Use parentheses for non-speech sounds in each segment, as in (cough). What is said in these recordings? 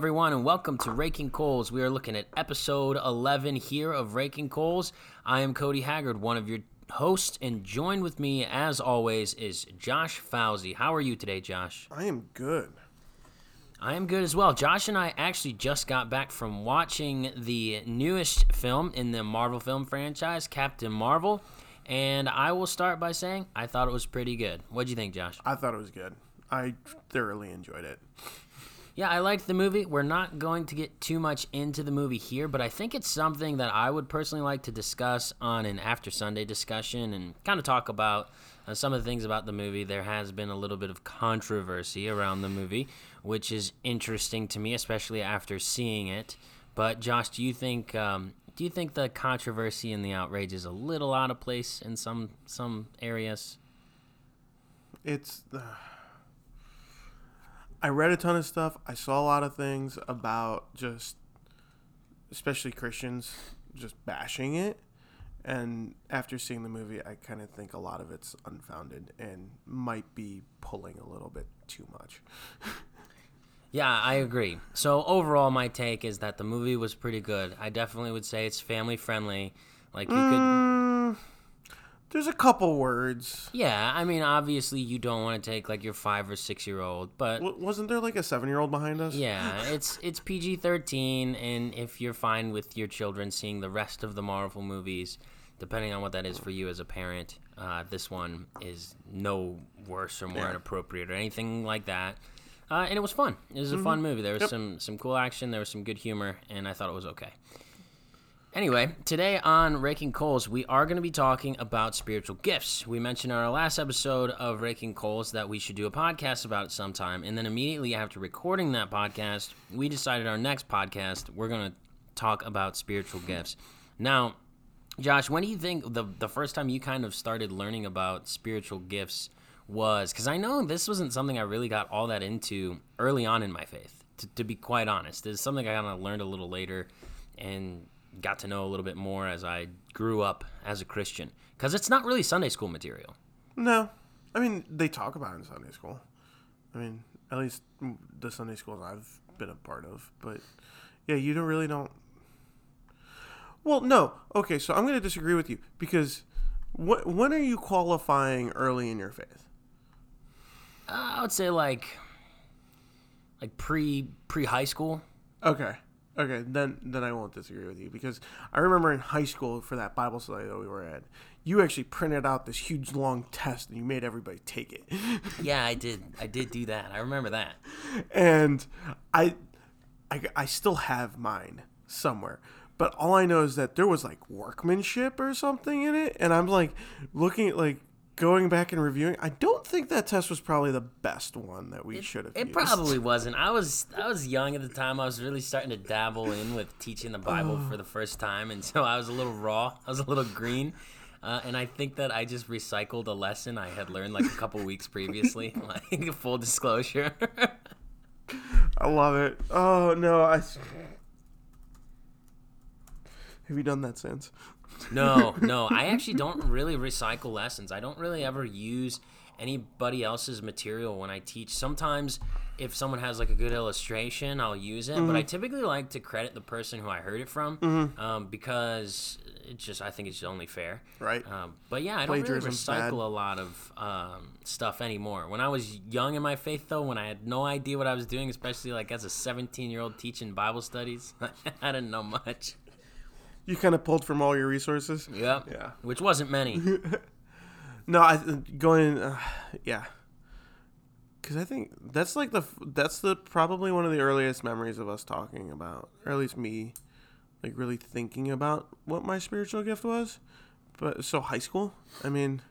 Everyone, and welcome to Raking Coals. We are looking at episode 11 here of Raking Coals. I am Cody Haggard, one of your hosts, and joined with me, as always, is Josh Fauzi. How are you today, Josh? I am good. I am good as well. Josh and I actually just got back from watching the newest film in the Marvel film franchise, Captain Marvel. And I will start by saying I thought it was pretty good. What'd you think, Josh? I thought it was good. I thoroughly enjoyed it. Yeah, I liked the movie. We're not going to get too much into the movie here, but I think it's something that I would personally like to discuss on an after Sunday discussion and kind of talk about uh, some of the things about the movie. There has been a little bit of controversy around the movie, which is interesting to me, especially after seeing it. But Josh, do you think um, do you think the controversy and the outrage is a little out of place in some some areas? It's. Uh, I read a ton of stuff. I saw a lot of things about just, especially Christians, just bashing it. And after seeing the movie, I kind of think a lot of it's unfounded and might be pulling a little bit too much. (laughs) Yeah, I agree. So overall, my take is that the movie was pretty good. I definitely would say it's family friendly. Like you could. Mm. There's a couple words. Yeah, I mean, obviously you don't want to take like your five or six year old, but W- wasn't there like a seven year old behind us? yeah, it's it's PG thirteen, and if you're fine with your children seeing the rest of the Marvel movies, depending on what that is for you as a parent, uh, this one is no worse or more Yeah. inappropriate or anything like that. Uh, and it was fun. It was a fun movie. There was Yep. some some cool action. There was some good humor, and I thought it was okay. Anyway, today on Raking Coals, we are going to be talking about spiritual gifts. We mentioned in our last episode of Raking Coals that we should do a podcast about it sometime. And then immediately after recording that podcast, we decided our next podcast, we're going to talk about spiritual gifts. Now, Josh, when do you think the, the first time you kind of started learning about spiritual gifts was? Because I know this wasn't something I really got all that into early on in my faith, to, to be quite honest. It's something I kind of learned a little later and got to know a little bit more as I grew up as a Christian. Because it's not really Sunday school material. No. I mean, they talk about it in Sunday school. I mean, at least the Sunday schools I've been a part of. But yeah, you don't really don't. Well, no. Okay, so I'm going to disagree with you because what when are you qualifying early in your faith? Uh, I would say like like pre pre high school. Okay. Okay, then then I won't disagree with you because I remember in high school for that Bible study that we were at, you actually printed out this huge long test and you made everybody take it. (laughs) Yeah, I did. I did do that. I remember that. and I, I, I still have mine somewhere. But all I know is that there was like workmanship or something in it, and I'm like looking at like going back and reviewing. I don't think that test was probably the best one that we should have. It used. probably wasn't. I was I was young at the time. I was really starting to dabble in with teaching the Bible (sighs) for the first time, and so I was a little raw. I was a little green. Uh, and I think that I just recycled a lesson I had learned like a couple weeks previously. (laughs) Like full disclosure. (laughs) I love it. Oh no, I. Have you done that since? No, (laughs) no. I actually don't really recycle lessons. I don't really ever use anybody else's material when I teach. Sometimes if someone has like a good illustration, I'll use it, but I typically like to credit the person who I heard it from um, because it just I think it's only fair. Right. Um, but yeah, I don't really recycle bad. a lot of um, stuff anymore. When I was young in my faith, though, when I had no idea what I was doing, especially like as a 17 year old teaching Bible studies, (laughs) I didn't know much. You kind of pulled from all your resources. Yeah. Yeah. Which wasn't many. (laughs) No, I going. Uh, yeah. Because I think that's like the that's the probably one of the earliest memories of us talking about, or at least me, like really thinking about what my spiritual gift was. But so high school, I mean,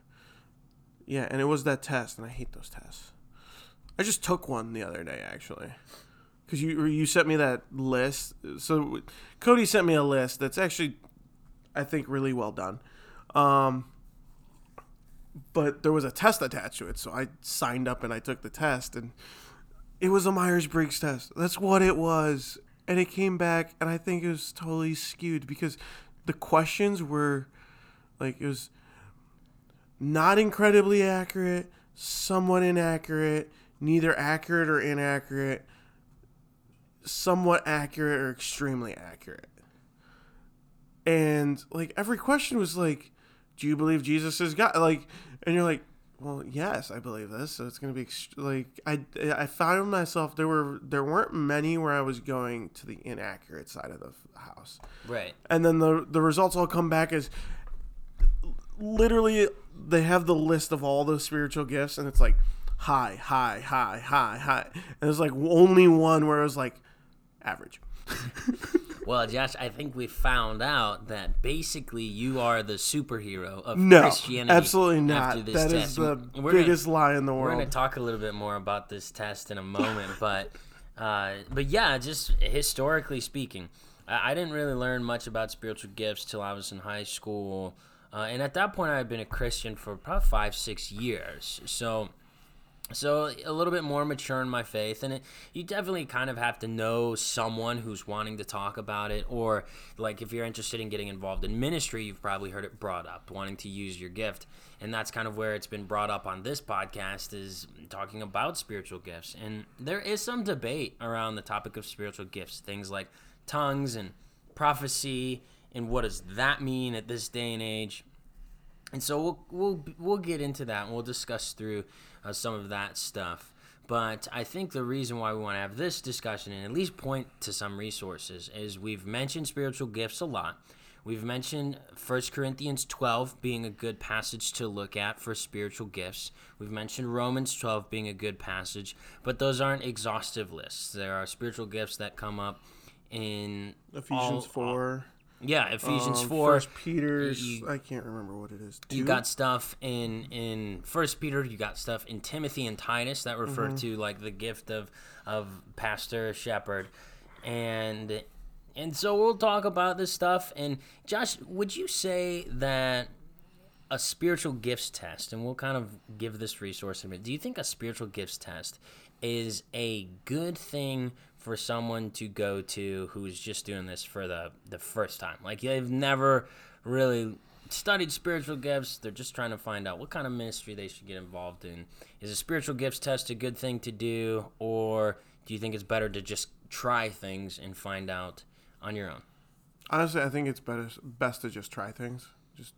yeah, and it was that test, and I hate those tests. I just took one the other day actually, because you you sent me that list. So Cody sent me a list that's actually, I think, really well done. Um, but there was a test attached to it, so I signed up and I took the test, and it was a Myers Briggs test. That's what it was, and it came back, and I think it was totally skewed because the questions were like it was not incredibly accurate, somewhat inaccurate, neither accurate or inaccurate. Somewhat accurate or extremely accurate. And like every question was like, "Do you believe Jesus is God?" Like, and you're like, "Well, yes, I believe this." So it's gonna be ext- like I I found myself there were there weren't many where I was going to the inaccurate side of the house, Right. and then the the results all come back as literally they have the list of all those spiritual gifts, and it's like high, high, high, high, high, and there's like only one where it was like average. (laughs) Well, Josh, I think we found out that basically you are the superhero of No, Christianity. absolutely not. after this That is test. the We're gonna- biggest lie in the world. We're going to talk a little bit more about this test in a moment, but uh, but yeah, just historically speaking, I, I didn't really learn much about spiritual gifts till I was in high school, uh, and at that point, I had been a Christian for probably five, six years. So. So a little bit more mature in my faith, and it, you definitely kind of have to know someone who's wanting to talk about it, or like if you're interested in getting involved in ministry, you've probably heard it brought up, wanting to use your gift, and that's kind of where it's been brought up on this podcast is talking about spiritual gifts, and there is some debate around the topic of spiritual gifts, things like tongues and prophecy, and what does that mean at this day and age. And so we'll we'll we'll get into that and we'll discuss through uh, some of that stuff. But I think the reason why we want to have this discussion and at least point to some resources is we've mentioned spiritual gifts a lot. We've mentioned 1 Corinthians 12 being a good passage to look at for spiritual gifts. We've mentioned Romans 12 being a good passage, but those aren't exhaustive lists. There are spiritual gifts that come up in Ephesians all- four, yeah, Ephesians um, 4. First Peter's. you- I can't remember what it is. You got stuff in in First Peter. You got stuff in Timothy and Titus that refer Mm-hmm. to like the gift of of pastor shepherd, and and so we'll talk about this stuff. And Josh, would you say that a spiritual gifts test, and we'll kind of give this resource in a minute. Do you think a spiritual gifts test is a good thing for someone to go to who's just doing this for the the first time? Like they've never really studied spiritual gifts. They're just trying to find out what kind of ministry they should get involved in. Is a spiritual gifts test a good thing to do, or do you think it's better to just try things and find out on your own? Honestly, I think it's better best to just try things, just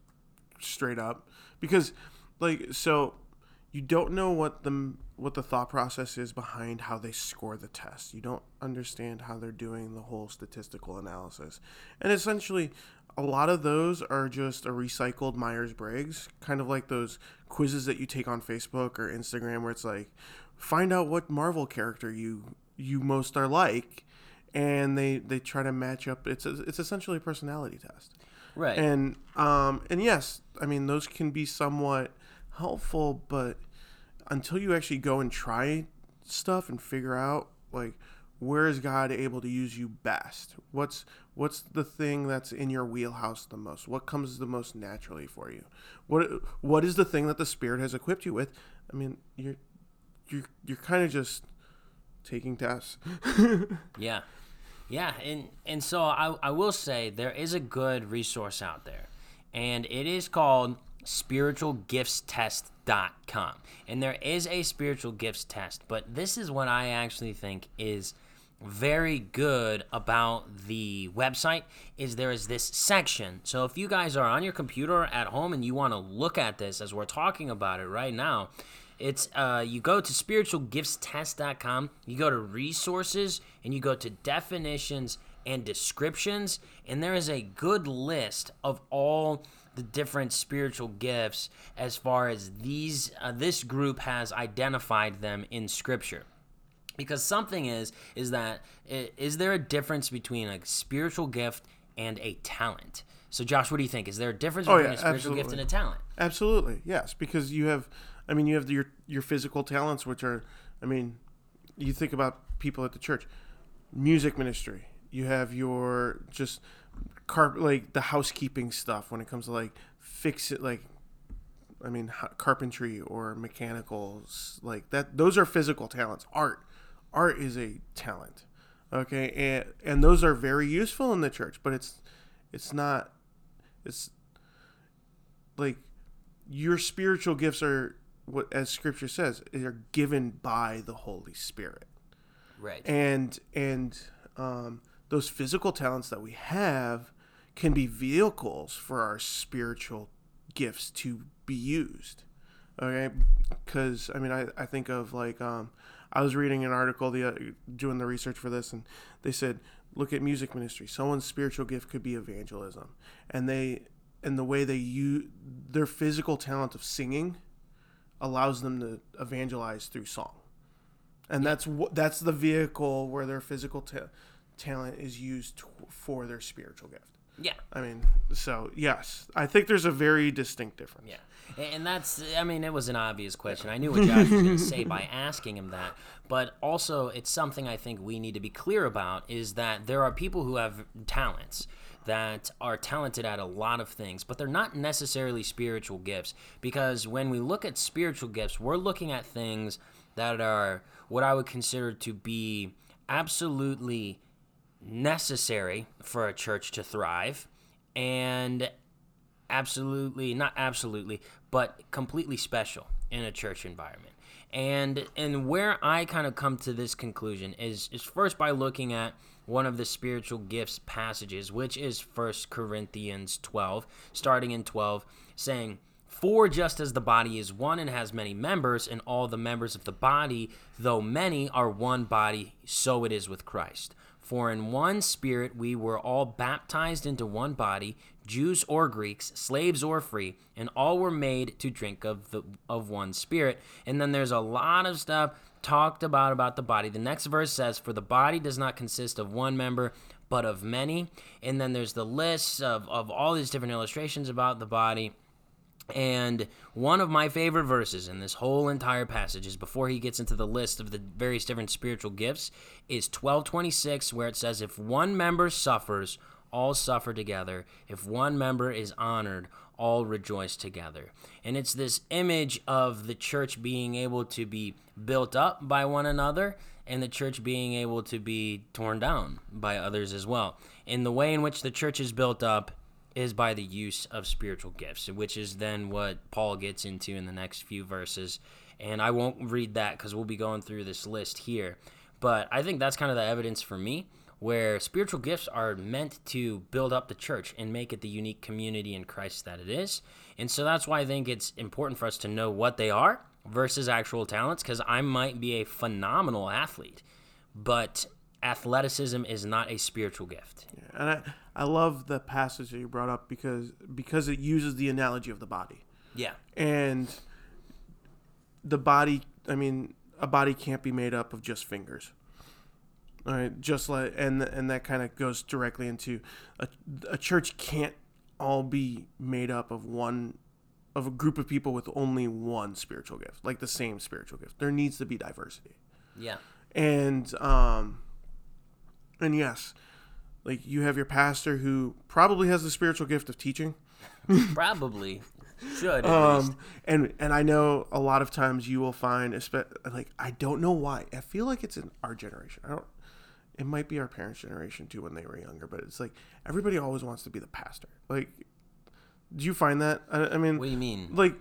straight up, because like so, you don't know what the what the thought process is behind how they score the test. You don't understand how they're doing the whole statistical analysis, and essentially. A lot of those are just a recycled Myers Briggs, kind of like those quizzes that you take on Facebook or Instagram, where it's like, find out what Marvel character you you most are like, and they they try to match up. It's a, it's essentially a personality test, Right. and um and yes, I mean those can be somewhat helpful, but until you actually go and try stuff and figure out like where is God able to use you best? What's what's the thing that's in your wheelhouse the most? What comes the most naturally for you? What what is the thing that the Spirit has equipped you with? I mean, you're you're you're kind of just taking tests. (laughs) Yeah. Yeah, and and so I, I will say there is a good resource out there. And it is called spiritualgiftstest.com. And there is a spiritual gifts test, but this is what I actually think is very good about the website is there is this section. So if you guys are on your computer at home and you want to look at this as we're talking about it right now, it's uh, you go to spiritualgiftstest.com, you go to resources, and you go to definitions and descriptions, and there is a good list of all the different spiritual gifts as far as these uh, this group has identified them in scripture. Because something is is that is there a difference between a spiritual gift and a talent? So josh what do you think? Is there a difference Oh, between yeah, a spiritual gift and a talent? Absolutely, yes, because you have, I mean, you have your your physical talents, which are, I mean, you think about people at the church, music ministry. You have your just carp like the housekeeping stuff when it comes to like fix it like. I mean, carpentry or mechanicals like that. Those are physical talents. Art, art is a talent. Okay, and and those are very useful in the church, but it's it's not. It's like your spiritual gifts are what as scripture says are given by the holy spirit right and and um, those physical talents that we have can be vehicles for our spiritual gifts to be used. Okay, because I mean, I, I think of like um, I was reading an article the uh, doing the research for this, and they said look at music ministry. Someone's spiritual gift could be evangelism, and they and the way they use their physical talent of singing allows them to evangelize through song, and that's what that's the vehicle where their physical ta- talent is used t- for their spiritual gift. Yeah. I mean, so yes, I think there's a very distinct difference. Yeah. And that's, I mean, it was an obvious question. I knew what Josh was going to say by (laughs) asking him that. But also, it's something I think we need to be clear about is that there are people who have talents that are talented at a lot of things, but they're not necessarily spiritual gifts. Because when we look at spiritual gifts, we're looking at things that are what I would consider to be absolutely necessary for a church to thrive and absolutely not absolutely but completely special in a church environment and and where i kind of come to this conclusion is is first by looking at one of the spiritual gifts passages which is First corinthians 12 starting in 12 saying for just as the body is one and has many members, and all the members of the body, though many, are one body, so it is with Christ. For in one spirit we were all baptized into one body, Jews or Greeks, slaves or free, and all were made to drink of the of one spirit. And then there's a lot of stuff talked about about the body. The next verse says, "For the body does not consist of one member, but of many." And then there's the list of of all these different illustrations about the body. And one of my favorite verses in this whole entire passage is before he gets into the list of the various different spiritual gifts is 1226 where it says if one member suffers all suffer together. If one member is honored all rejoice together. And it's this image of the church being able to be built up by one another and the church being able to be torn down by others as well. In the way in which the church is built up is by the use of spiritual gifts, which is then what Paul gets into in the next few verses. And I won't read that because we'll be going through this list here. But I think that's kind of the evidence for me where spiritual gifts are meant to build up the church and make it the unique community in Christ that it is. And so that's why I think it's important for us to know what they are versus actual talents because I might be a phenomenal athlete, but athleticism is not a spiritual gift. Yeah, and I, I love the passage that you brought up because because it uses the analogy of the body. Yeah. And the body, I mean, a body can't be made up of just fingers. All right, just like and and that kind of goes directly into a, a church can't all be made up of one of a group of people with only one spiritual gift, like the same spiritual gift. There needs to be diversity. Yeah. And um and yes, like you have your pastor who probably has the spiritual gift of teaching. (laughs) Probably should. Um and and I know a lot of times you will find like I don't know why. I feel like it's in our generation. I don't it might be our parents' generation too when they were younger, but it's like everybody always wants to be the pastor. Like do you find that? I, I mean What do you mean? like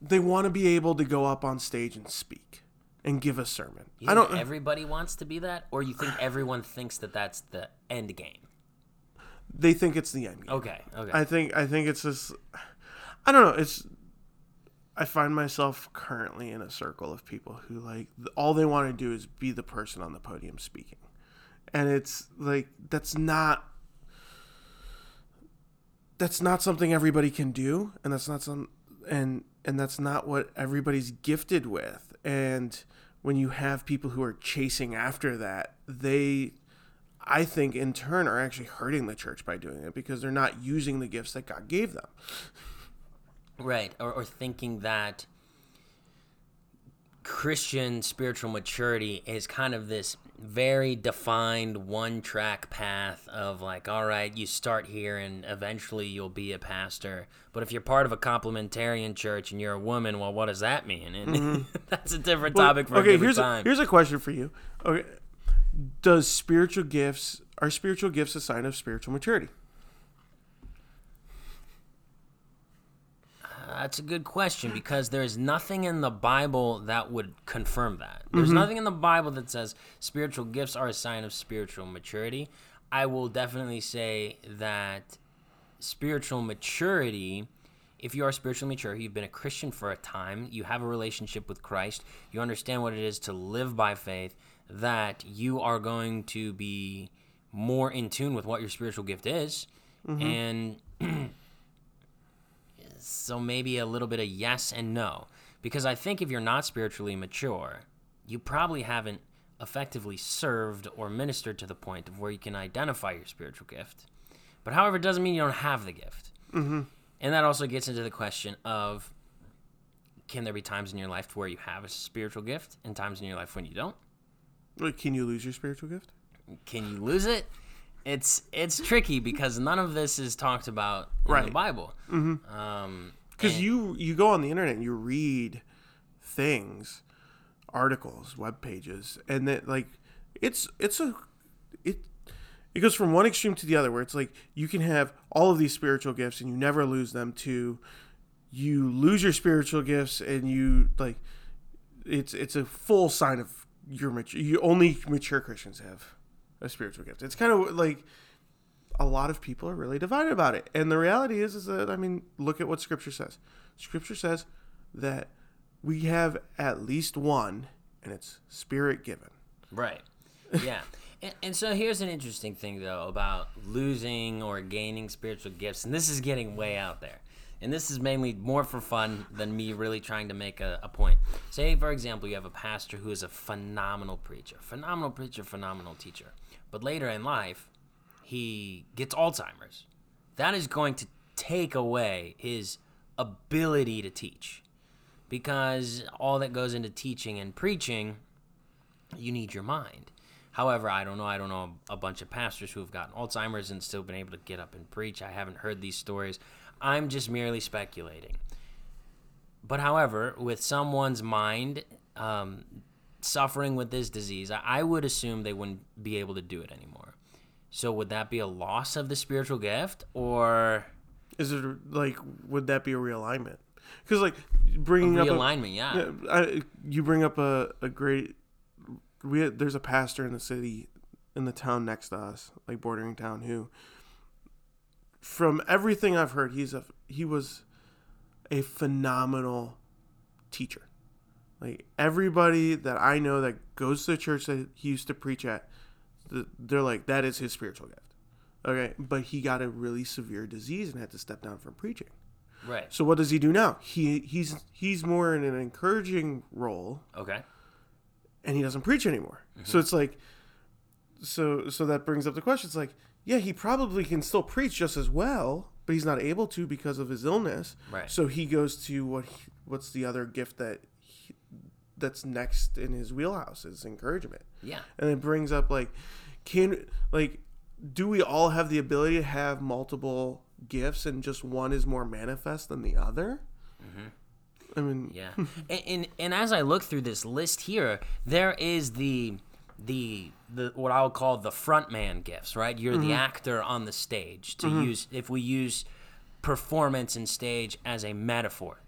they want to be able to go up on stage and speak and give a sermon. You I don't Everybody wants to be that, or you think everyone thinks that that's the end game? they think it's the end game. Okay. Okay. I think I think it's just I don't know, it's I find myself currently in a circle of people who like all they want to do is be the person on the podium speaking. And it's like that's not that's not something everybody can do and that's not some and and that's not what everybody's gifted with. And when you have people who are chasing after that, they I think in turn are actually hurting the church by doing it because they're not using the gifts that God gave them. right. Or, or thinking that Christian spiritual maturity is kind of this very defined one track path of like, all right, you start here and eventually you'll be a pastor. But if you're part of a complementarian church and you're a woman, well, what does that mean? And mm-hmm. (laughs) that's a different topic for okay, a different here's time. a, here's a question for you. Okay, does spiritual gifts are spiritual gifts a sign of spiritual maturity? That's a good question mm. because there's nothing in the Bible that would confirm that. There's mm-hmm. nothing in the Bible that says spiritual gifts are a sign of spiritual maturity. I will definitely say that spiritual maturity, if you are spiritually mature, you've been a Christian for a time, you have a relationship with Christ, you understand what it is to live by faith, that you are going to be more in tune with what your spiritual gift is. Mm-hmm. And (clears throat) so maybe a little bit of yes and no. Because I think if you're not spiritually mature, you probably haven't effectively served or ministered to the point of where you can identify your spiritual gift. But however, it doesn't mean you don't have the gift. Mm-hmm. And that also gets into the question of can there be times in your life where you have a spiritual gift and times in your life when you don't? Like, can you lose your spiritual gift? Can you lose it? It's it's tricky because none of this is talked about in the Right. Bible. Mm-hmm. Um, Because you you go on the internet and you read things, articles, web pages, and that like it's it's a it it goes from one extreme to the other where it's like you can have all of these spiritual gifts and you never lose them to you lose your spiritual gifts and you like it's it's a full sign of your mature you only mature Christians have a spiritual gift. It's kind of like a lot of people are really divided about it. And the reality is is that I mean, look at what scripture says. Scripture says that we have at least one and it's spirit given. Right. Yeah. (laughs) and, so here's an interesting thing, though, about losing or gaining spiritual gifts. And this is getting way out there. And this is mainly more for fun than me really trying to make a, a point. Say, for example, you have a pastor who is a phenomenal preacher, phenomenal preacher, phenomenal teacher. But later in life, he gets Alzheimer's. That is going to take away his ability to teach. Because all that goes into teaching and preaching you need your mind. However, I don't know. I don't know a bunch of pastors who have gotten Alzheimer's and still been able to get up and preach. I haven't heard these stories. I'm just merely speculating. But however, with someone's mind um, suffering with this disease, I, would assume they wouldn't be able to do it anymore. So would that be a loss of the spiritual gift, or Is it like would that be a realignment? Because like bringing up a, realignment? yeah. Yeah, I, you bring up a, a great we had, there's a pastor in the city in the town next to us like bordering town who from everything i've heard he's a he was a phenomenal teacher like everybody that i know that goes to the church that he used to preach at they're like that is his spiritual gift okay but he got a really severe disease and had to step down from preaching Right. so what does he do now? He he's he's more in an encouraging role, Okay. and he doesn't preach anymore. Mm-hmm. So it's like, so so that brings up the question. It's like, yeah, he probably can still preach just as well, but he's not able to because of his illness. Right. So he goes to what he, what's the other gift that that's next in his wheelhouse is encouragement, Yeah. and it brings up like, can like, do we all have the ability to have multiple gifts and just one is more manifest than the other? Mm-hmm. I mean, Yeah, (laughs) and, and and as I look through this list here, there is the the the what I'll call the frontman gifts. Right, you're the mm-hmm. actor on the stage. To mm-hmm. use if we use performance and stage as a metaphor.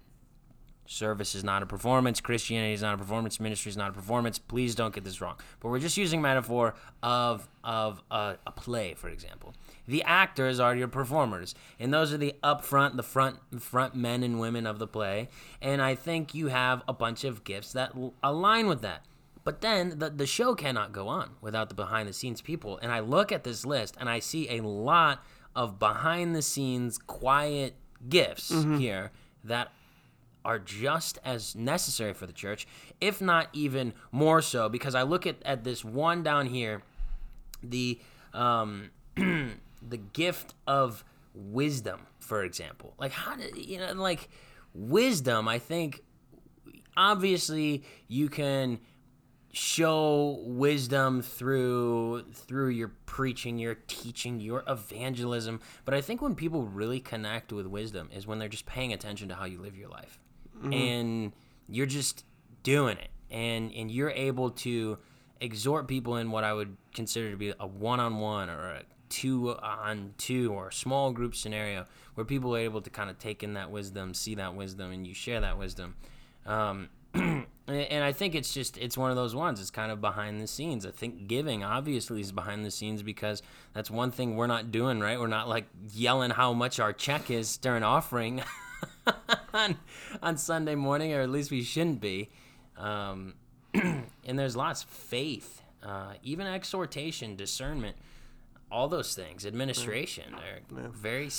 Service is not a performance. Christianity is not a performance. Ministry is not a performance. Please don't get this wrong. But we're just using metaphor of of a, a play, for example. The actors are your performers, and those are the up front, the front front men and women of the play. And I think you have a bunch of gifts that align with that. But then the, the show cannot go on without the behind the scenes people. And I look at this list and I see a lot of behind the scenes quiet gifts mm-hmm. here that are just as necessary for the church, if not even more so, because I look at, at this one down here, the um, (clears throat) the gift of wisdom, for example. Like how do you know like wisdom, I think obviously you can show wisdom through through your preaching, your teaching, your evangelism. But I think when people really connect with wisdom is when they're just paying attention to how you live your life. And you're just doing it. And and you're able to exhort people in what I would consider to be a one-on-one or a two on two or a small group scenario where people are able to kind of take in that wisdom, see that wisdom, and you share that wisdom. Um, (clears throat) and I think it's just it's one of those ones. It's kind of behind the scenes. I think giving obviously is behind the scenes because that's one thing we're not doing right. We're not like yelling how much our check is during offering (laughs) on (laughs) on Sunday morning, or at least we shouldn't be. Um, (clears throat) and there's lots of faith, uh, even exhortation, discernment, all those things, administration are Yeah. very,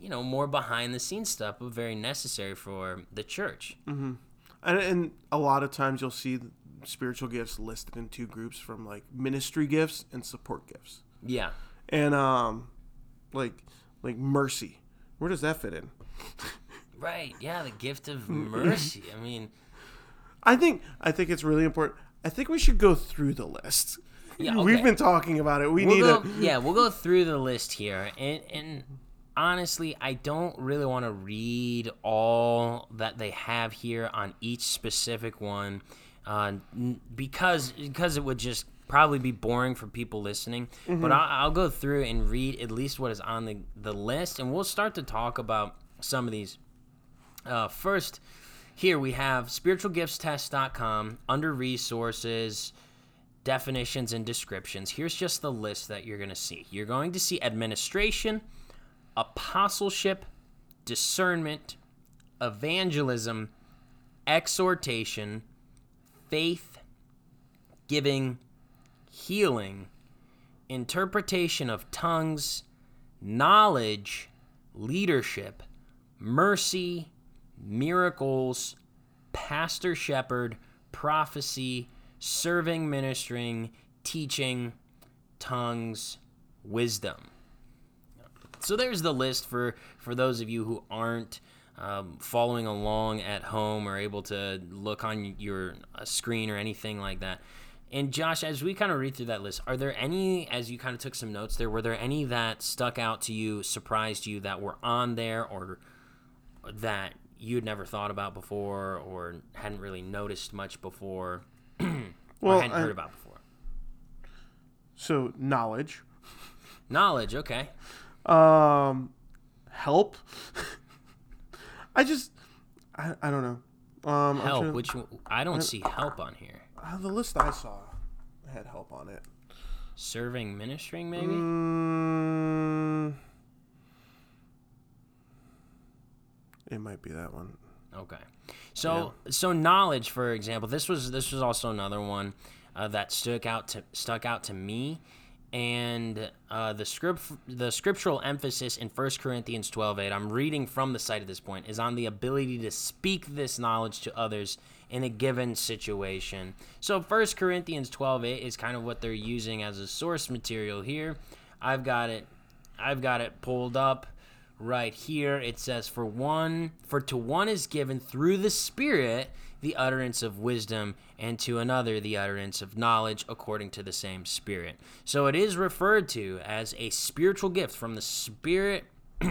you know, more behind the scenes stuff, but very necessary for the church. and, and a lot of times you'll see spiritual gifts listed in two groups from like ministry gifts and support gifts Yeah. and um like like mercy where does that fit in Right. Yeah. The gift of mercy. I mean, i think i think it's really important i think we should go through the list Yeah, (laughs) we've been talking about it we we'll need go, to (laughs) yeah, we'll go through the list here, and and honestly, I don't really want to read all that they have here on each specific one, uh, because because it would just probably be boring for people listening. But I'll, I'll go through and read at least what is on the the list, and we'll start to talk about some of these. Uh, first, here we have spiritualgiftstest.com under resources definitions and descriptions. Here's just the list that you're going to see. You're going to see administration, apostleship, discernment, evangelism, exhortation, faith, giving, healing, interpretation of tongues, knowledge, leadership, mercy, miracles, pastor shepherd, prophecy, serving, ministering, teaching, tongues, wisdom. So there's the list for for those of you who aren't um, following along at home or able to look on your uh, screen or anything like that. And Josh, as we kind of read through that list, are there any, as you kind of took some notes there, were there any that stuck out to you, surprised you, that were on there, or that you'd never thought about before, or hadn't really noticed much before, (clears throat) or Well, hadn't I- heard about before? so knowledge Knowledge, okay. um help (laughs) i just i, I don't know um Help, which I don't see help on here. uh, the list i saw had help on it Serving, ministering, maybe. Mm, it might be that one. Okay. So so knowledge, for example, this was this was also another one uh, that stuck out to stuck out to me, and uh, the script the scriptural emphasis in 1 Corinthians twelve eight. I'm reading from the site at this point is on the ability to speak this knowledge to others in a given situation. So 1 Corinthians twelve eight is kind of what they're using as a source material here. I've got it I've got it pulled up right here. It says for one for to one is given through the spirit the utterance of wisdom and to another the utterance of knowledge according to the same spirit. So it is referred to as a spiritual gift from the spirit (clears throat)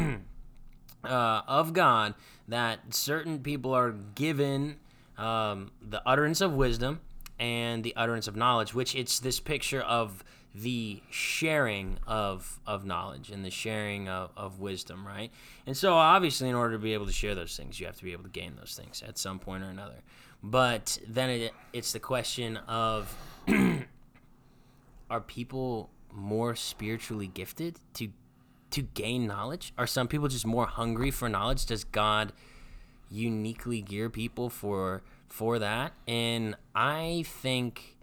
uh, of god that certain people are given um, the utterance of wisdom and the utterance of knowledge which it's this picture of the sharing of of knowledge and the sharing of, of wisdom right? And so obviously in order to be able to share those things you have to be able to gain those things at some point or another. But then it, it's the question of (clears throat) are people more spiritually gifted to to gain knowledge? Are some people just more hungry for knowledge? Does god uniquely gear people for for that? And i think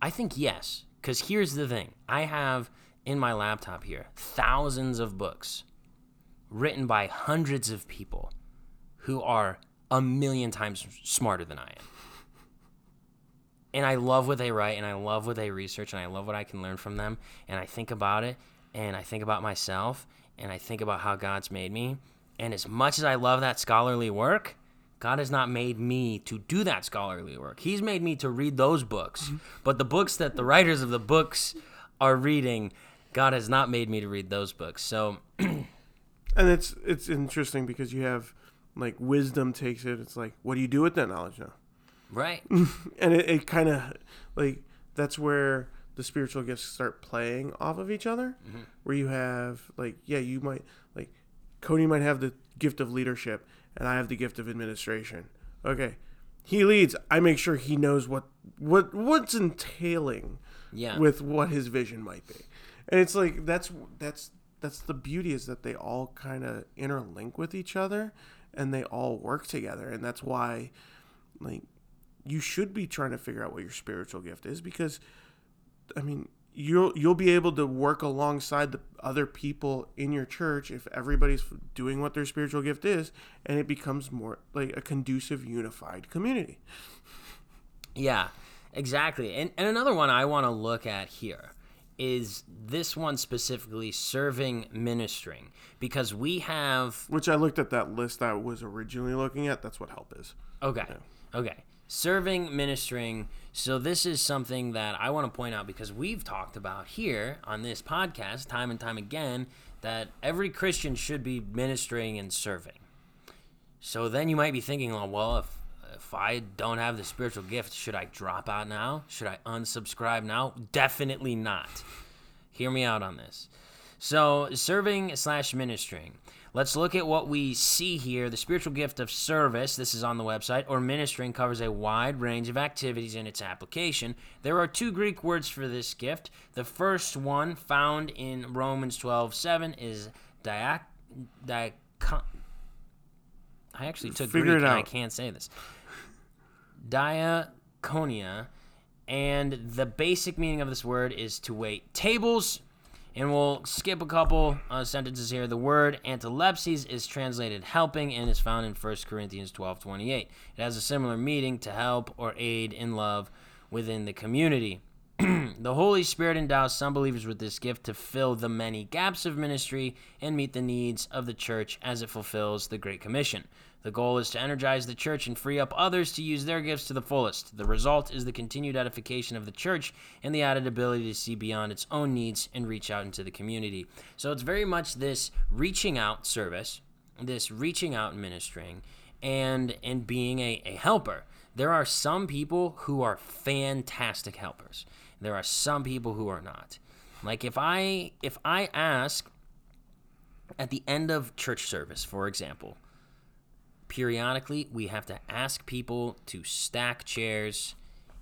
i think yes because here's the thing. I have in my laptop here thousands of books written by hundreds of people who are a million times smarter than i am. And I love what they write and I love what they research and I love what I can learn from them and I think about it and I think about myself and I think about how God's made me. And as much as I love that scholarly work God has not made me to do that scholarly work. He's made me to read those books. Mm-hmm. But the books that the writers of the books are reading, God has not made me to read those books. So, (clears throat) And it's it's interesting because you have like wisdom takes it. It's like, what do you do with that knowledge now? right. (laughs) And it, it kind of like that's where the spiritual gifts start playing off of each other, mm-hmm. where you have like yeah, you might like Cody might have the gift of leadership, and I have the gift of administration. Okay, he leads. I make sure he knows what what what's entailing Yeah. with what his vision might be, and it's like that's that's that's the beauty is that they all kind of interlink with each other, and they all work together, and that's why like you should be trying to figure out what your spiritual gift is because I mean you'll you'll be able to work alongside the other people in your church if everybody's doing what their spiritual gift is and it becomes more like a conducive unified community. Yeah, exactly. And, and another one I want to look at here is this one specifically serving ministering because we have Which I looked at that list I was originally looking at, that's what help is. Okay. Okay. Serving, ministering. So, this is something that I want to point out because we've talked about here on this podcast time and time again that every Christian should be ministering and serving. So, then you might be thinking, oh, well, if, if I don't have the spiritual gift, should I drop out now? Should I unsubscribe now? Definitely not. Hear me out on this. So, serving slash ministering. Let's look at what we see here. The spiritual gift of service, this is on the website, or ministering covers a wide range of activities in its application. There are two Greek words for this gift. The first one, found in Romans 12 7, is diak. diak I actually took Figure Greek and I can't say this. Diakonia. And the basic meaning of this word is to wait tables. And we'll skip a couple uh, sentences here. The word antilepses is translated helping and is found in 1 Corinthians 12 28. It has a similar meaning to help or aid in love within the community. (clears throat) the Holy Spirit endows some believers with this gift to fill the many gaps of ministry and meet the needs of the church as it fulfills the Great Commission. The goal is to energize the church and free up others to use their gifts to the fullest. The result is the continued edification of the church and the added ability to see beyond its own needs and reach out into the community. So it's very much this reaching out service, this reaching out and ministering, and and being a, a helper. There are some people who are fantastic helpers. There are some people who are not. Like if I if I ask at the end of church service, for example, periodically we have to ask people to stack chairs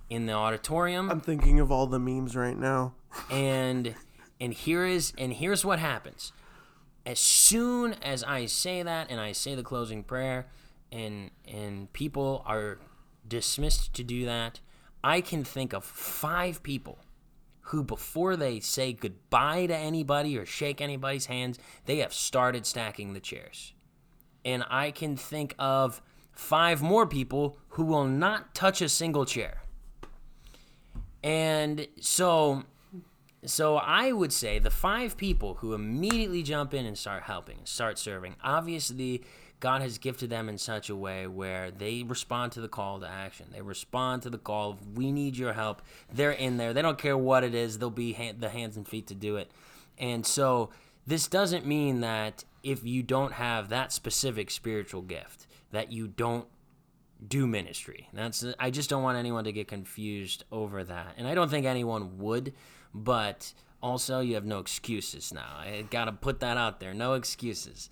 in the auditorium I'm thinking of all the memes right now. and and here is and here's what happens as soon as i say that and i say the closing prayer and and people are dismissed to do that i can think of five people who before they say goodbye to anybody or shake anybody's hands they have started stacking the chairs. And i can think of five more people who will not touch a single chair. And so so I would say the five people who immediately jump in and start helping, start serving, obviously God has gifted them in such a way where they respond to the call to action. They respond to the call of, we need your help. They're in there. They don't care what it is. They'll be hand, the hands and feet to do it. And so this doesn't mean that if you don't have that specific spiritual gift, that you don't do ministry. That's I just don't want anyone to get confused over that. And I don't think anyone would, but also you have no excuses now. I got to put that out there. No excuses.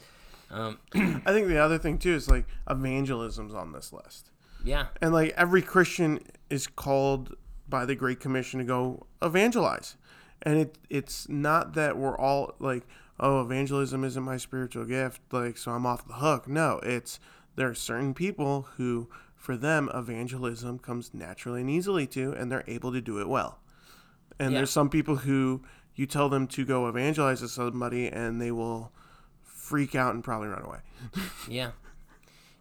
Um, I think the other thing too is like evangelism's on this list. yeah. And like every Christian is called by the Great Commission to go evangelize. And it it's not that we're all like, oh, evangelism isn't my spiritual gift, like so I'm off the hook. No, it's there are certain people who for them evangelism comes naturally and easily to and they're able to do it well. And Yeah. there's some people who you tell them to go evangelize to somebody and they will freak out and probably run away. Yeah.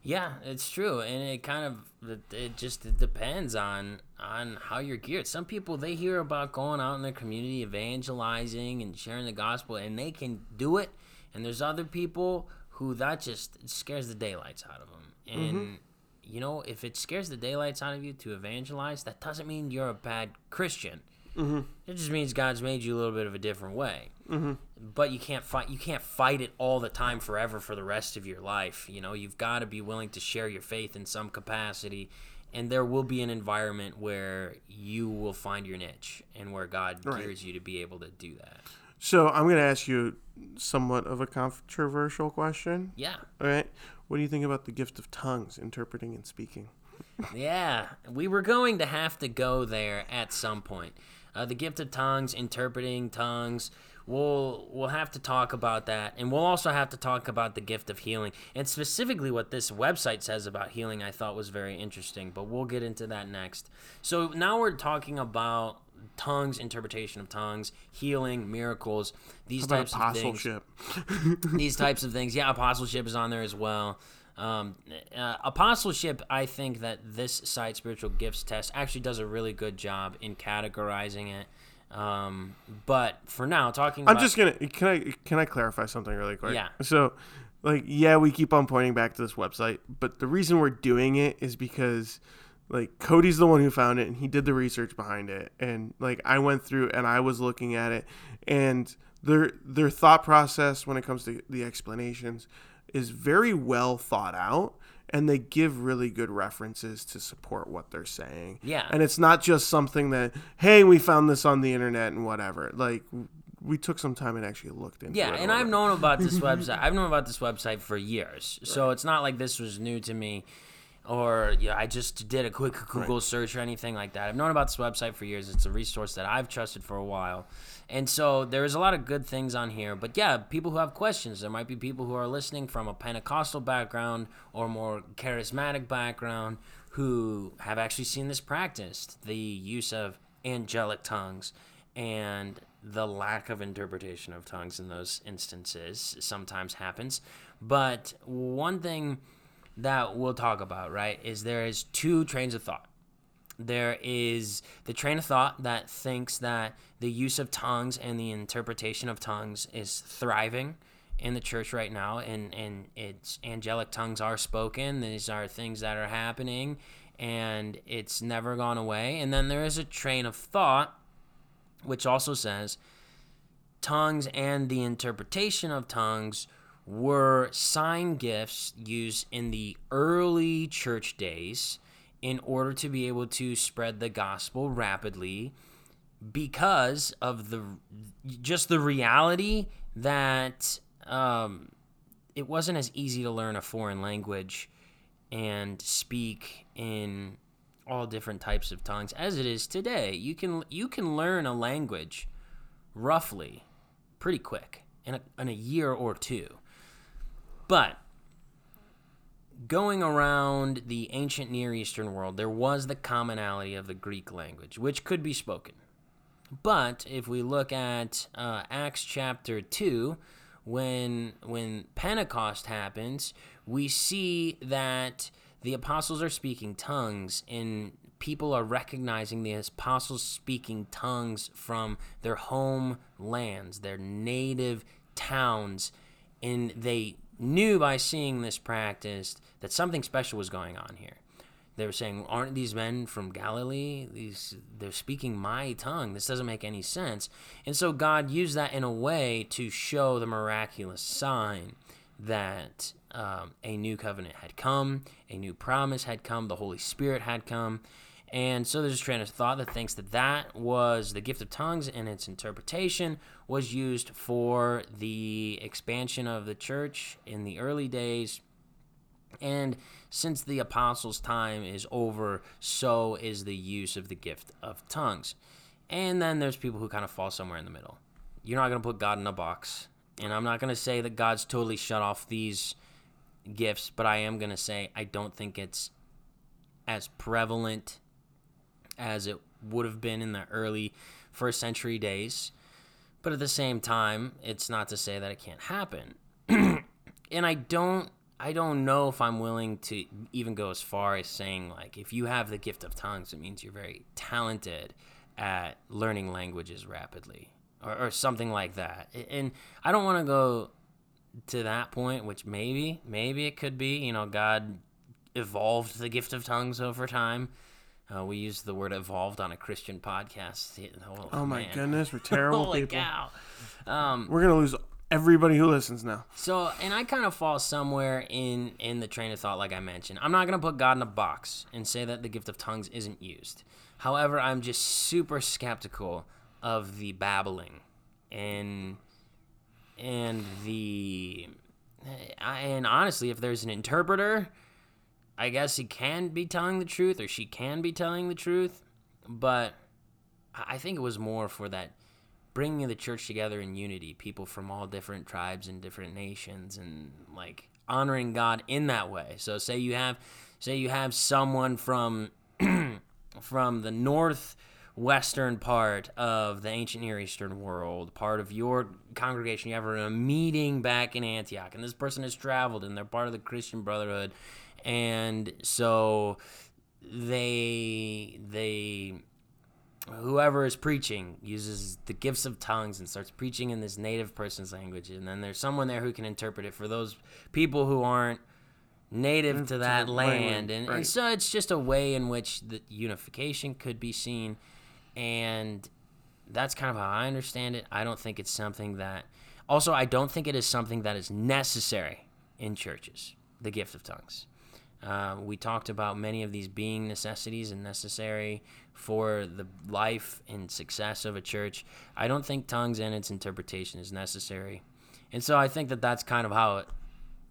Yeah, it's true, and it kind of it- just it depends on on how you're geared. Some people they hear about going out in their community evangelizing and sharing the gospel, and they can do it. And there's other people who that just scares the daylights out of them. Mm-hmm. And you know, if it scares the daylights out of you to evangelize, that doesn't mean you're a bad Christian. Mm-hmm. It just means God's made you a little bit of a different way. But you can't fight. You can't fight it all the time forever for the rest of your life. You know, you've got to be willing to share your faith in some capacity, and there will be an environment where you will find your niche and where God Right. gears you to be able to do that. So I'm going to ask you somewhat of a controversial question. Yeah. All right. What do you think about the gift of tongues, interpreting and speaking? (laughs) Yeah, we were going to have to go there at some point. Uh, the gift of tongues, interpreting tongues. We'll we'll have to talk about that, and we'll also have to talk about the gift of healing, and specifically what this website says about healing. I thought was very interesting, but we'll get into that next. So now we're talking about tongues, interpretation of tongues, healing, miracles, these types of things apostleship? (laughs) these types of things. Yeah, apostleship is on there as well. Um, uh, apostleship, I think that this site, Spiritual Gifts Test, actually does a really good job in categorizing it. Um, but for now, talking I'm about just gonna can I can I clarify something really quick? Yeah. So, like, yeah, we keep on pointing back to this website, but the reason we're doing it is because like Cody's the one who found it and he did the research behind it, and like I went through and I was looking at it, and their their thought process when it comes to the explanations is very well thought out. And they give really good references to support what they're saying. Yeah. And it's not just something that, hey, we found this on the internet and whatever. Like, we took some time and actually looked into yeah, it. Yeah, and I've known about this (laughs) website. I've known about this website for years, so it's not like this was new to me, or yeah, I just did a quick Google search or anything like that. I've known about this website for years. It's a resource that I've trusted for a while, and so there's a lot of good things on here. But yeah, people who have questions. There might be people who are listening from a Pentecostal background or more charismatic background who have actually seen this practiced. The use of angelic tongues and the lack of interpretation of tongues in those instances sometimes happens. But one thing that we'll talk about, right, is there is two trains of thought. There is the train of thought that thinks that the use of tongues and the interpretation of tongues is thriving in the church right now, and, and it's angelic tongues are spoken. These are things that are happening, and it's never gone away. And then there is a train of thought which also says tongues and the interpretation of tongues were sign gifts used in the early church days in order to be able to spread the gospel rapidly because of the just the reality that um, it wasn't as easy to learn a foreign language and speak in all different types of tongues as it is today. You can you can learn a language roughly pretty quick in a, in a year or two. But going around the ancient Near Eastern world, there was the commonality of the Greek language, which could be spoken. But if we look at uh, Acts chapter two, when when Pentecost happens, we see that the apostles are speaking tongues and people are recognizing the apostles speaking tongues from their home lands, their native towns, and they knew by seeing this practiced that something special was going on here. They were saying, "Aren't these men from Galilee? These they're speaking my tongue. This doesn't make any sense." And so God used that in a way to show the miraculous sign that um, a new covenant had come, a new promise had come, the Holy Spirit had come. And so there's a train of thought that thinks that that was the gift of tongues and its interpretation was used for the expansion of the church in the early days. And since the apostles' time is over, so is the use of the gift of tongues. And then there's people who kind of fall somewhere in the middle. You're not going to put God in a box. And I'm not going to say that God's totally shut off these gifts, but I am going to say I don't think it's as prevalent as it would have been in the early first century days. But at the same time, it's not to say that it can't happen. (clears throat) and I don't I don't know if I'm willing to even go as far as saying like if you have the gift of tongues, it means you're very talented at learning languages rapidly or, or something like that. And I don't want to go to that point, which maybe maybe it could be. You know, God evolved the gift of tongues over time. Uh, we use the word evolved on a Christian podcast. Oh, Oh my goodness, we're (laughs) terrible Holy people. cow! Um, We're gonna lose everybody who listens now. So, and I kind of fall somewhere in in the train of thought, like I mentioned. I'm not gonna put God in a box and say that the gift of tongues isn't used. However, I'm just super skeptical of the babbling and and the and honestly, if there's an interpreter, I guess he can be telling the truth or she can be telling the truth, but I think it was more for that bringing the church together in unity, people from all different tribes and different nations, and like honoring God in that way. So say you have, say you have someone from (clears throat) from the northwestern part of the ancient Near Eastern world, part of your congregation, you have a meeting back in Antioch, and this person has traveled, and they're part of the Christian Brotherhood, and so they they whoever is preaching uses the gifts of tongues and starts preaching in this native person's language. And then there's someone there who can interpret it for those people who aren't native mm, to that land. And, right. and so it's just a way in which the unification could be seen. And that's kind of how i understand it. I don't think it's something that also i don't think it is something that is necessary in churches the gift of tongues uh, we talked about many of these being necessities and necessary for the life and success of a church. I don't think tongues and its interpretation is necessary. And so I think that that's kind of how it,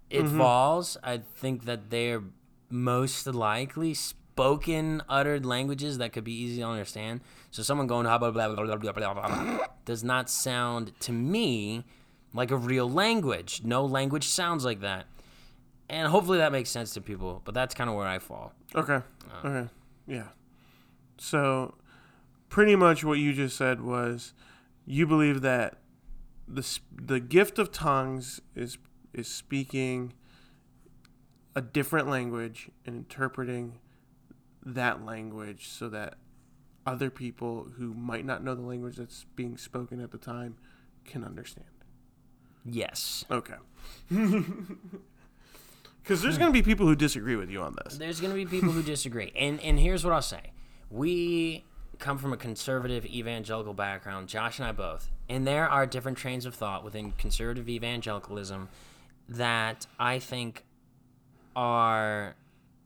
it mm-hmm. falls. I think that they're most likely spoken, uttered languages that could be easy to understand. So someone going blah, blah, blah, blah, blah, blah, blah, does not sound to me like a real language. No language sounds like that. And hopefully that makes sense to people, but that's kind of where I fall. Okay. Uh, okay. Yeah. So, pretty much what you just said was you believe that the the gift of tongues is is speaking a different language and interpreting that language so that other people who might not know the language that's being spoken at the time can understand. Yes. Okay. (laughs) Because there's going to be people who disagree with you on this. There's going to be people who disagree, (laughs) and and here's what I'll say: we come from a conservative evangelical background, Josh and I both, and there are different trains of thought within conservative evangelicalism that I think are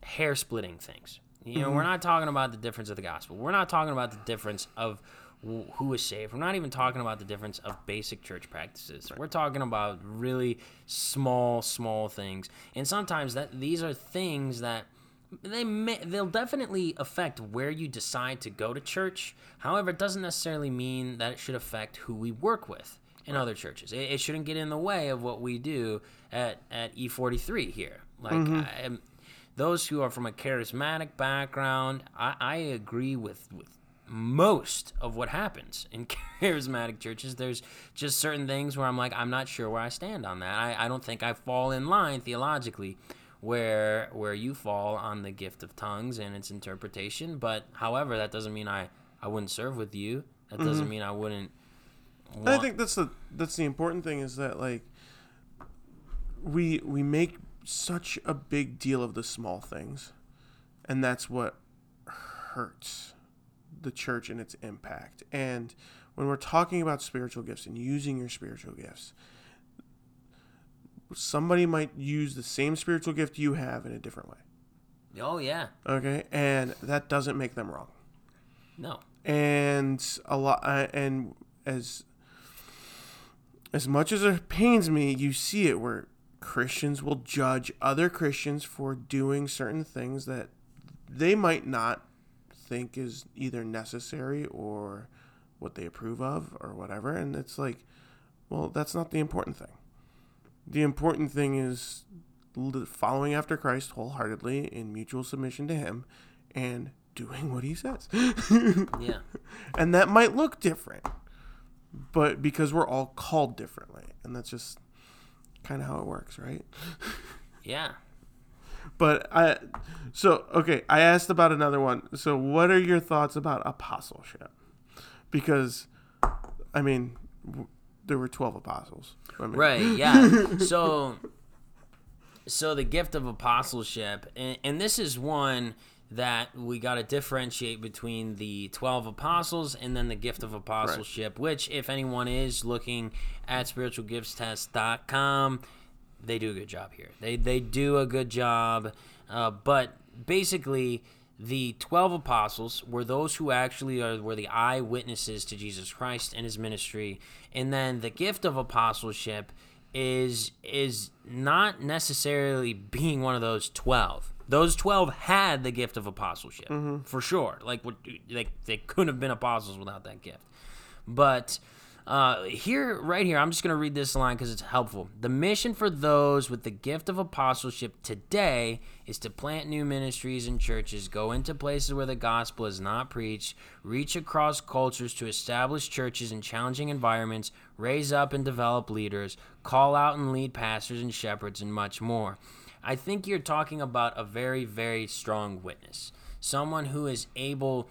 hair splitting things. You know, mm-hmm. we're not talking about the difference of the gospel. We're not talking about the difference of who is saved. We're not even talking about the difference of basic church practices. We're talking about really small, small things. And sometimes that these are things that they may, they'll definitely affect where you decide to go to church. However, it doesn't necessarily mean that it should affect who we work with in other churches. It, it shouldn't get in the way of what we do at at E43 here. Like mm-hmm. I, those who are from a charismatic background, I, I agree with with most of what happens in (laughs) charismatic churches. There's just certain things where I'm like, I'm not sure where I stand on that. I, I don't think I fall in line theologically where where you fall on the gift of tongues and its interpretation. But however, that doesn't mean I I wouldn't serve with you. That doesn't mm-hmm. mean I wouldn't. Want... I think that's the that's the important thing is that like we we make such a big deal of the small things, and that's what hurts the church and its impact. And when we're talking about spiritual gifts and using your spiritual gifts, somebody might use the same spiritual gift you have in a different way. Oh yeah. Okay, and that doesn't make them wrong. No. And a lot, uh, and as as much as it pains me, you see it where Christians will judge other Christians for doing certain things that they might not think is either necessary or what they approve of or whatever. And it's like, well, that's not the important thing the important thing is following after Christ wholeheartedly in mutual submission to Him and doing what He says. (laughs) yeah. And that might look different, but because we're all called differently. And that's just kind of how it works, right? yeah. But I, so, okay, I asked about another one. So, what are your thoughts about apostleship? Because, I mean, there were 12 apostles. I mean. Right, (laughs) yeah. so so the gift of apostleship and, and this is one that we got to differentiate between the 12 apostles and then the gift of apostleship, which, if anyone is looking at spiritualgiftstest.com, they do a good job here. They, they do a good job. Uh, but basically, the 12 apostles were those who actually are, were the eyewitnesses to Jesus Christ and his ministry. And then the gift of apostleship is is not necessarily being one of those 12 those 12 had the gift of apostleship for sure like what like they couldn't have been apostles without that gift but uh, here right here i'm just going to read this line because it's helpful the mission for those with the gift of apostleship today is to plant new ministries and churches go into places where the gospel is not preached reach across cultures to establish churches in challenging environments raise up and develop leaders call out and lead pastors and shepherds and much more I think you're talking about a very, very strong witness. Someone who is able,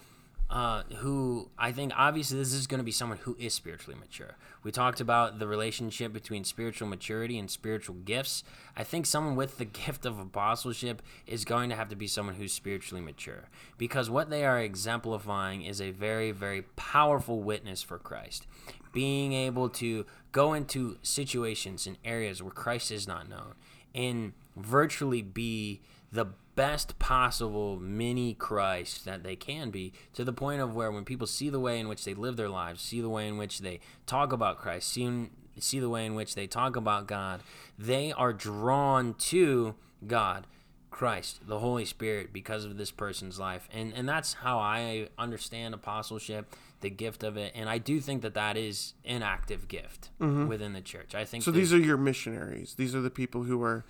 uh, who I think obviously this is going to be someone who is spiritually mature. We talked about the relationship between spiritual maturity and spiritual gifts. I think someone with the (laughs) gift of apostleship is going to have to be someone who's spiritually mature because what they are exemplifying is a very, very powerful witness for Christ. Being able to go into situations and areas where Christ is not known and virtually be the best possible mini Christ that they can be to the point of where when people see the way in which they live their lives, see the way in which they talk about Christ, see, see the way in which they talk about God, they are drawn to God. Christ, the Holy Spirit, because of this person's life, and and that's how I understand apostleship, the gift of it, and I do think that that is an active gift mm-hmm. within the church. I think So these are your missionaries. These are the people who are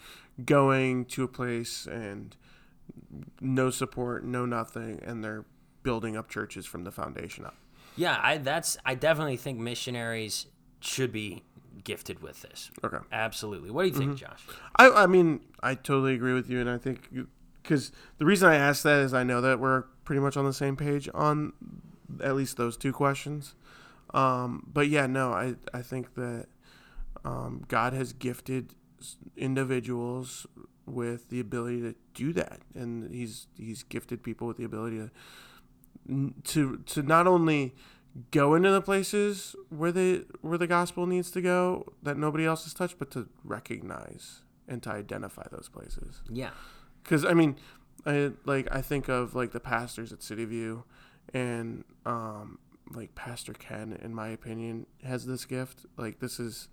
going to a place and no support, no nothing, and they're building up churches from the foundation up. Yeah, I that's I definitely think missionaries should be gifted with this. Okay. Absolutely. What do you think, Josh? I, I mean, I totally agree with you, and I think because the reason I asked that is I know that we're pretty much on the same page on at least those two questions. Um, but yeah, no, I I think that um, God has gifted individuals with the ability to do that, and he's he's gifted people with the ability to to to not only go into the places where they where the gospel needs to go that nobody else has touched, but to recognize and to identify those places. Yeah. Because I mean, I like I think of like the pastors at City View, and um, like Pastor Ken, in my opinion, has this gift. Like this is.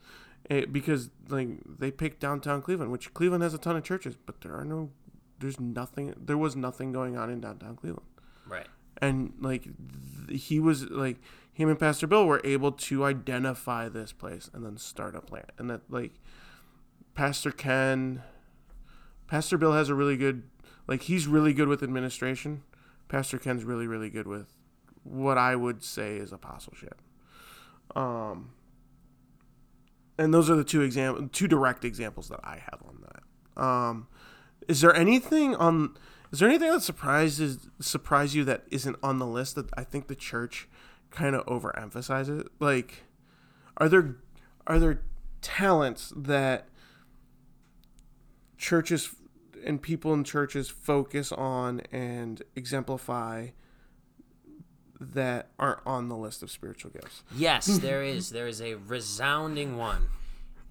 It, because like they picked downtown Cleveland, which Cleveland has a ton of churches, but there are no, there's nothing, there was nothing going on in downtown Cleveland. Right. and like th- he was like him and pastor bill were able to identify this place and then start a plant and that like pastor ken pastor bill has a really good like he's really good with administration. Pastor ken's really really good with what i would say is apostleship. Um and those are the two exam two direct examples that i have on that um is there anything on is there anything that surprises surprise you that isn't on the list that I think the church kind of overemphasizes? Like, are there are there talents that churches and people in churches focus on and exemplify that aren't on the list of spiritual gifts? Yes, (laughs) there is. There is a resounding one.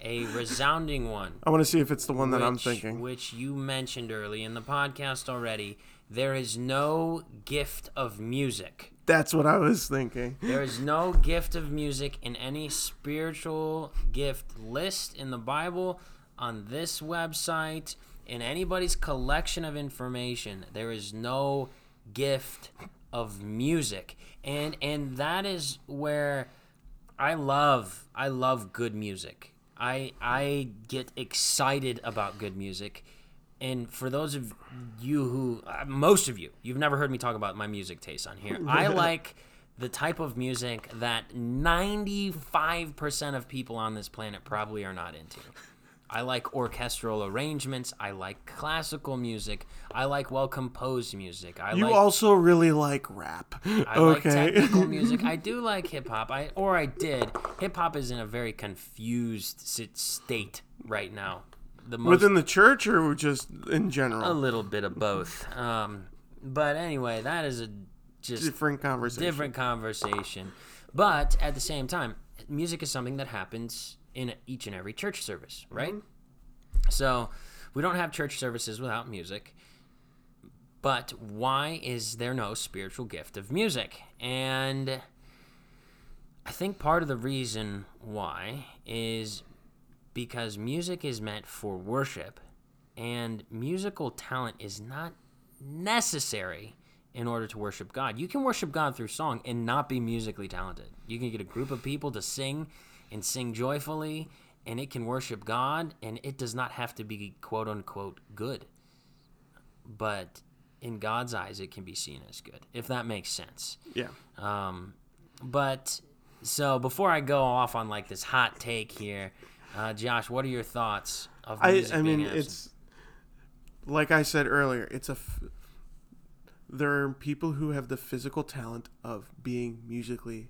A resounding one. I want to see if it's the one that I'm thinking. Which you mentioned early in the podcast already. There is no gift of music. That's what I was thinking. There is no gift of music in any spiritual gift list in the Bible, on this website, in anybody's collection of information. There is no gift of music. And and that is where I love I love good music. I I get excited about good music. And for those of you who uh, most of you, you've never heard me talk about my music taste on here. I (laughs) like the type of music that 95% of people on this planet probably are not into. I like orchestral arrangements. I like classical music. I like well composed music. I You like also really like rap. I like okay. technical (laughs) music. I do like hip hop. I or I did. Hip hop is in a very confused state right now. The most Within the church or just in general? a little bit of both. Um, but anyway, that is a just different conversation. different conversation. But at the same time, music is something that happens in each and every church service, mm-hmm. right? So we don't have church services without music. But why is there no spiritual gift of music? And I think part of the reason why is because music is meant for worship, and musical talent is not necessary in order to worship God. You can worship God through song and not be musically talented. You can get a group of people to sing and sing joyfully, and it can worship God, and it does not have to be quote unquote good. But in God's eyes, it can be seen as good, if that makes sense. Yeah. Um, but so before I go off on like this hot take here, uh, Josh, what are your thoughts of I music I being mean absent? it's like I said earlier, it's a f- there are people who have the physical talent of being musically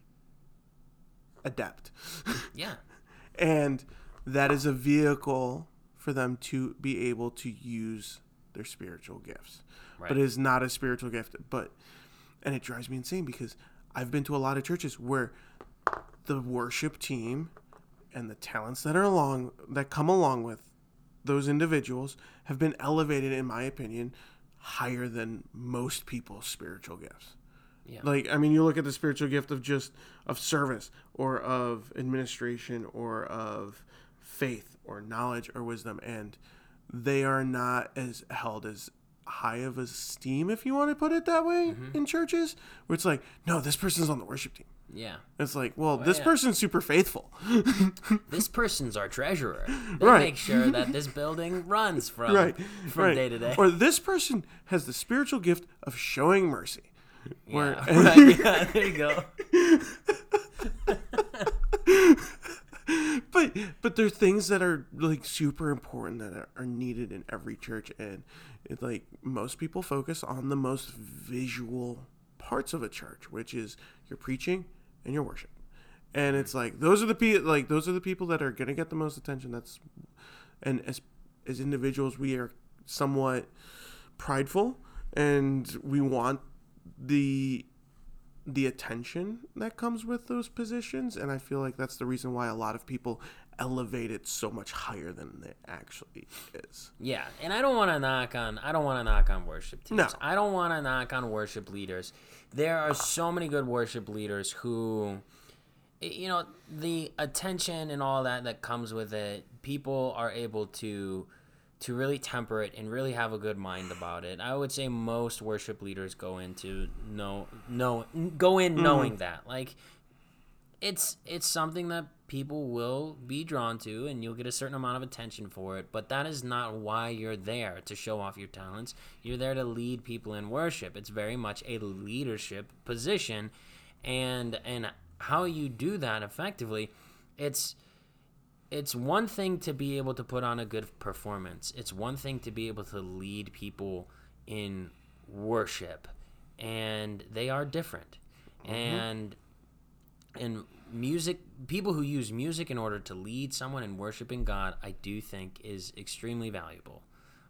adept. yeah, (laughs) and that is a vehicle for them to be able to use their spiritual gifts. Right. But it is not a spiritual gift. But and it drives me insane because I've been to a lot of churches where the worship team and the talents that are along that come along with those individuals have been elevated in my opinion higher than most people's spiritual gifts. Yeah. Like I mean you look at the spiritual gift of just of service or of administration or of faith or knowledge or wisdom and they are not as held as high of esteem if you want to put it that way mm-hmm. in churches where it's like no this person's on the worship team yeah. it's like well oh, this yeah. person's super faithful (laughs) This person's our treasurer. They Right. make sure that this building runs from (laughs) right from right. day to day. or this person has the spiritual gift of showing mercy where Yeah, (laughs) right, yeah, there you go. (laughs) but but there are things that are like super important that are, are needed in every church and it, like most people focus on the most visual parts of a church which is your preaching and your worship. And it's like those are the pe- like those are the people that are going to get the most attention. That's and as as individuals we are somewhat prideful and we want the the attention that comes with those positions and i feel like that's the reason why a lot of people elevate it so much higher than it actually is Yeah, and I don't want to knock on I don't want to knock on worship teams. No. I don't want to knock on worship leaders. There are so many good worship leaders who you know, the attention and all that that comes with it, people are able to to really temper it and really have a good mind about it. I would say most worship leaders go into know no go in mm-hmm. knowing that. Like it's it's something that people will be drawn to and you'll get a certain amount of attention for it but that is not why you're there to show off your talents you're there to lead people in worship it's very much a leadership position and and how you do that effectively it's it's one thing to be able to put on a good performance. It's one thing to be able to lead people in worship. And they are different. Mm-hmm. And and music people who use music in order to lead someone in worshiping god i do think is extremely valuable.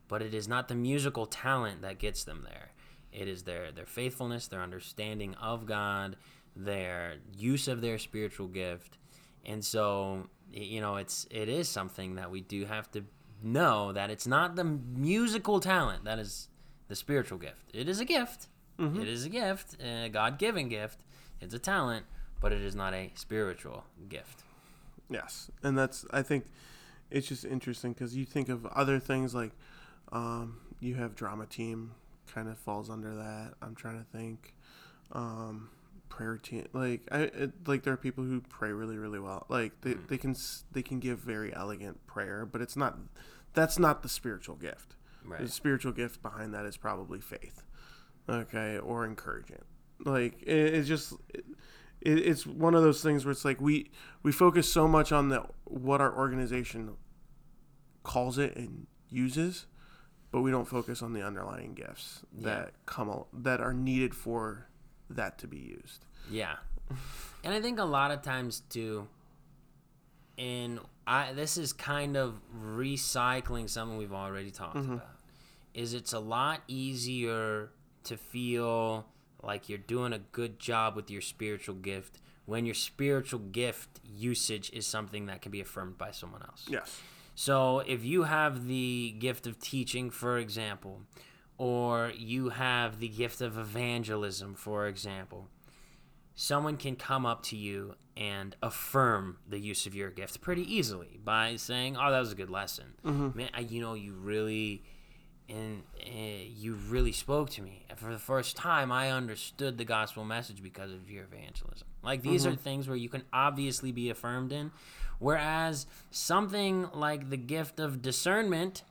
But it is not the musical talent that gets them there. It is their their faithfulness their understanding of god their use of their spiritual gift. And so you know it's it is something that we do have to know that it's not the musical talent that is the spiritual gift. It is a gift. It is a gift a god-given gift. It's a talent but it is not a spiritual gift. Yes, and that's I think it's just interesting because you think of other things like um, you have drama team kind of falls under that. I'm trying to think. Um, prayer team like I it, like there are people who pray really really well like they, mm. they can they can give very elegant prayer but it's not that's not the spiritual gift. right The spiritual gift behind that is probably faith, okay, or encouragement. Like it, it's just it, it, it's one of those things where it's like we we focus so much on the what our organization calls it and uses, but we don't focus on the underlying gifts that come that are needed for that to be used. Yeah. (laughs) And I think a lot of times too and I this is kind of recycling something we've already talked mm-hmm. about. Is it's a lot easier to feel like you're doing a good job with your spiritual gift when your spiritual gift usage is something that can be affirmed by someone else. Yes. So if you have the gift of teaching, for example, or you have the gift of evangelism, for example, someone can come up to you and affirm the use of your gift pretty easily by saying, "Oh, that was a good lesson, man. I, you know, you really." And uh, you really spoke to me. And for the first time, I understood the gospel message because of your evangelism. Like, these are things where you can obviously be affirmed in. Whereas something like the gift of discernment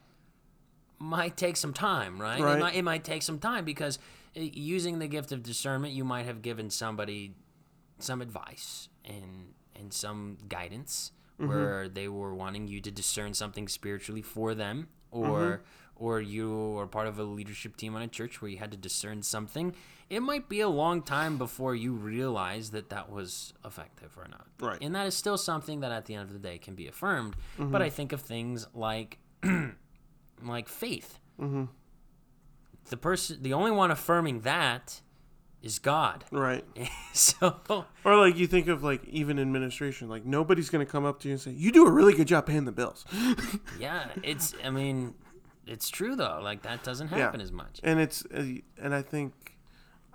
might take some time, right? Right. It, might, it might take some time because uh, using the gift of discernment, you might have given somebody some advice and and some guidance mm-hmm. where they were wanting you to discern something spiritually for them or mm-hmm. or you are part of a leadership team on a church where you had to discern something it might be a long time before you realize that that was effective or not Right. and that is still something that at the end of the day can be affirmed but mm-hmm. i think of things like (clears throat) like faith. The person the only one affirming that is god. Right. (laughs) so Or like you think of like even administration, like nobody's gonna come up to you and say, "You do a really good job paying the bills," (laughs) yeah it's i mean it's true though. Like that doesn't happen as much. And it's uh, and I think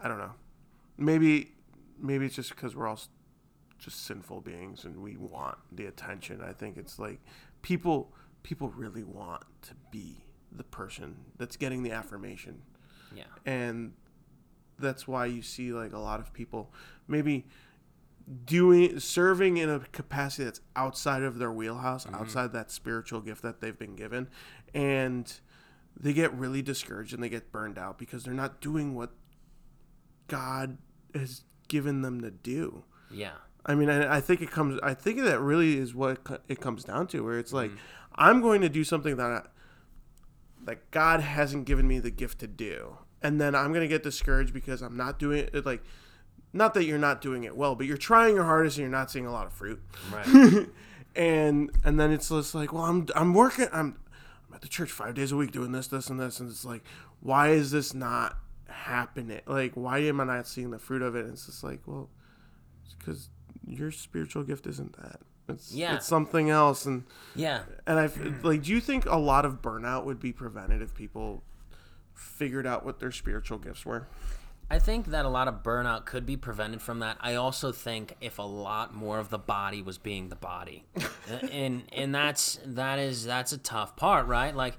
I don't know, maybe maybe it's just because we're all just sinful beings and we want the attention. I think it's like people people really want to be the person that's getting the affirmation. Yeah. And that's why you see like a lot of people maybe doing serving in a capacity that's outside of their wheelhouse mm-hmm. outside that spiritual gift that they've been given and they get really discouraged and they get burned out because they're not doing what god has given them to do. Yeah. I mean, I, I think it comes. I think that really is what it it comes down to, where it's like, mm-hmm. I'm going to do something that I, that God hasn't given me the gift to do, and then I'm going to get discouraged because I'm not doing it. Like, not that you're not doing it well, but you're trying your hardest and you're not seeing a lot of fruit. right (laughs) and and then it's just like, well, I'm I'm working. I'm I'm at the church five days a week doing this, this, and this, and it's like, why is this not happening? Like, why am I not seeing the fruit of it? And it's just like, well, because your spiritual gift isn't that. It's Yeah. it's something else, and yeah and I like. Do you think a lot of burnout would be prevented if people figured out what their spiritual gifts were? I think that a lot of burnout could be prevented from that. I also think if a lot more of the body was being the body, and and that's that is that's a tough part, right? Like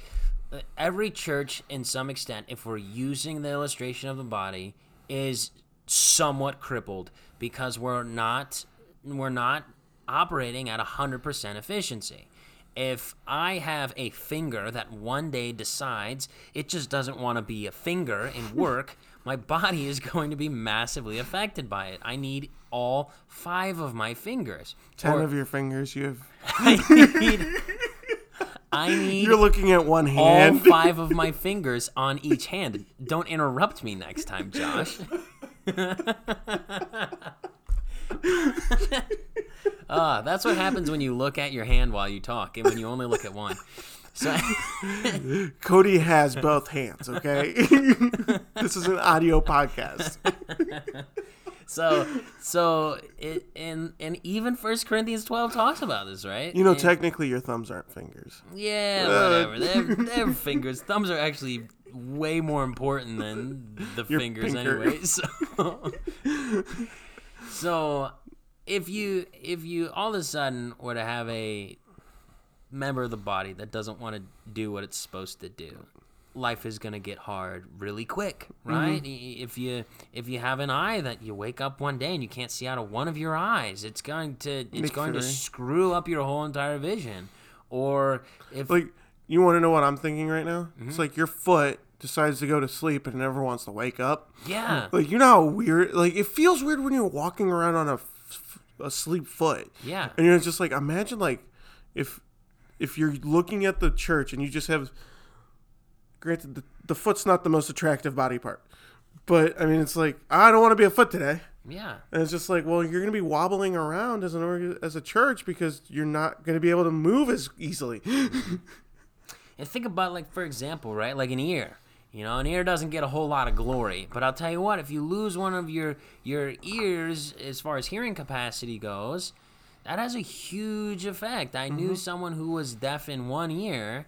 every church, in some extent, if we're using the illustration of the body, is somewhat crippled because we're not we're not operating at hundred percent efficiency. If I have a finger that one day decides it just doesn't want to be a finger and (laughs) work, my body is going to be massively affected by it. I need all five of my fingers. Ten Or of your fingers, you have. (laughs) I need, I (laughs) need You're looking at one hand. all five of my fingers on each hand. Don't interrupt me next time, Josh. Ah, that's what happens when you look at your hand while you talk, and when you only look at one. So, (laughs) Cody has both hands. Okay, (laughs) this is an audio podcast. so, so it and and even First Corinthians twelve talks about this, right? You know, And- technically, your thumbs aren't fingers. Yeah, Uh, whatever. They're, (laughs) they're fingers. Thumbs are actually way more important than the Your fingers, finger. anyway. So, so if you if you all of a sudden were to have a member of the body that doesn't want to do what it's supposed to do, life is gonna get hard really quick, Mm-hmm. right? If you if you have an eye that you wake up one day and you can't see out of one of your eyes, it's going to it's Nick going to screw up your whole entire vision. Or if Like, you want to know what I'm thinking right now? Mm-hmm. It's like your foot decides to go to sleep and never wants to wake up. yeah, Like, you know how weird? Like, it feels weird when you're walking around on a, a sleep foot. yeah, And you're just like, imagine like if if you're looking at the church and you just have granted the, the foot's not the most attractive body part. But I mean it's like I don't want to be a foot today. yeah. And it's just like, well, you're going to be wobbling around as an as a church because you're not going to be able to move as easily. (laughs) And think about like for example, right? Like an ear. You know, an ear doesn't get a whole lot of glory, but I'll tell you what: if you lose one of your your ears, as far as hearing capacity goes, that has a huge effect. I knew mm-hmm. someone who was deaf in one ear,